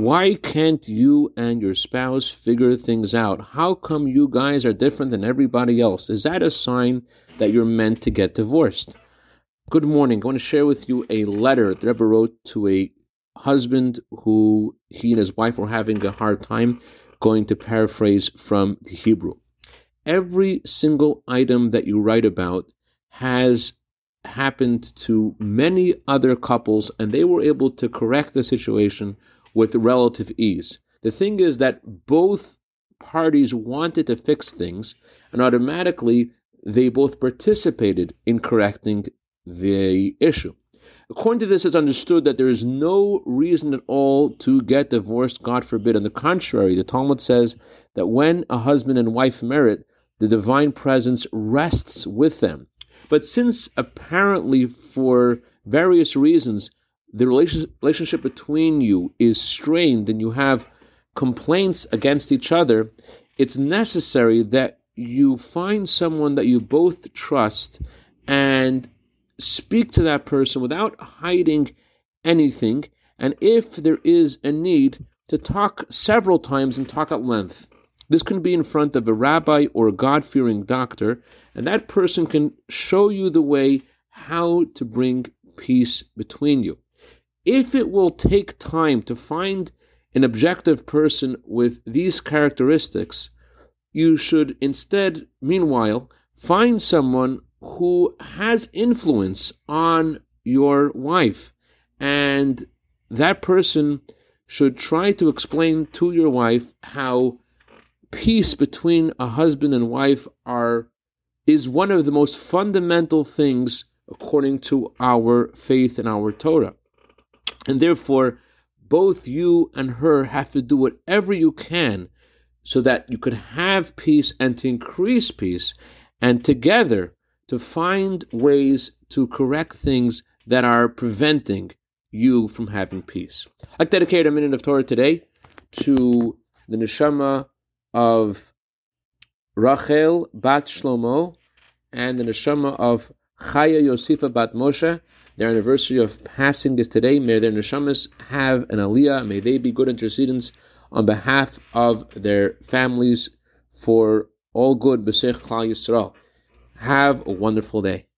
Why can't you and your spouse figure things out? How come you guys are different than everybody else? Is that a sign that you're meant to get divorced? Good morning. I want to share with you a letter that Rebbe wrote to a husband who he and his wife were having a hard time going to paraphrase from the Hebrew. Every single item that you write about has happened to many other couples, and they were able to correct the situation with relative ease. The thing is that both parties wanted to fix things, and automatically they both participated in correcting the issue. According to this, it's understood that there is no reason at all to get divorced, God forbid. On the contrary, the Talmud says that when a husband and wife merit, the divine presence rests with them. But since apparently, for various reasons, the relationship between you is strained and you have complaints against each other, it's necessary that you find someone that you both trust and speak to that person without hiding anything. And if there is a need, to talk several times and talk at length. This can be in front of a rabbi or a God fearing doctor, and that person can show you the way how to bring peace between you. If it will take time to find an objective person with these characteristics, you should instead, meanwhile, find someone who has influence on your wife. And that person should try to explain to your wife how peace between a husband and wife are is one of the most fundamental things according to our faith and our Torah. And therefore, both you and her have to do whatever you can so that you could have peace and to increase peace, and together to find ways to correct things that are preventing you from having peace. I dedicate a minute of Torah today to the neshama of Rachel bat Shlomo and the neshama of Chaya Yosifa bat Moshe. Their anniversary of passing is today. May their neshamas have an aliyah. May they be good intercedents on behalf of their families for all good. B'soch Klal Yisrael. Have a wonderful day.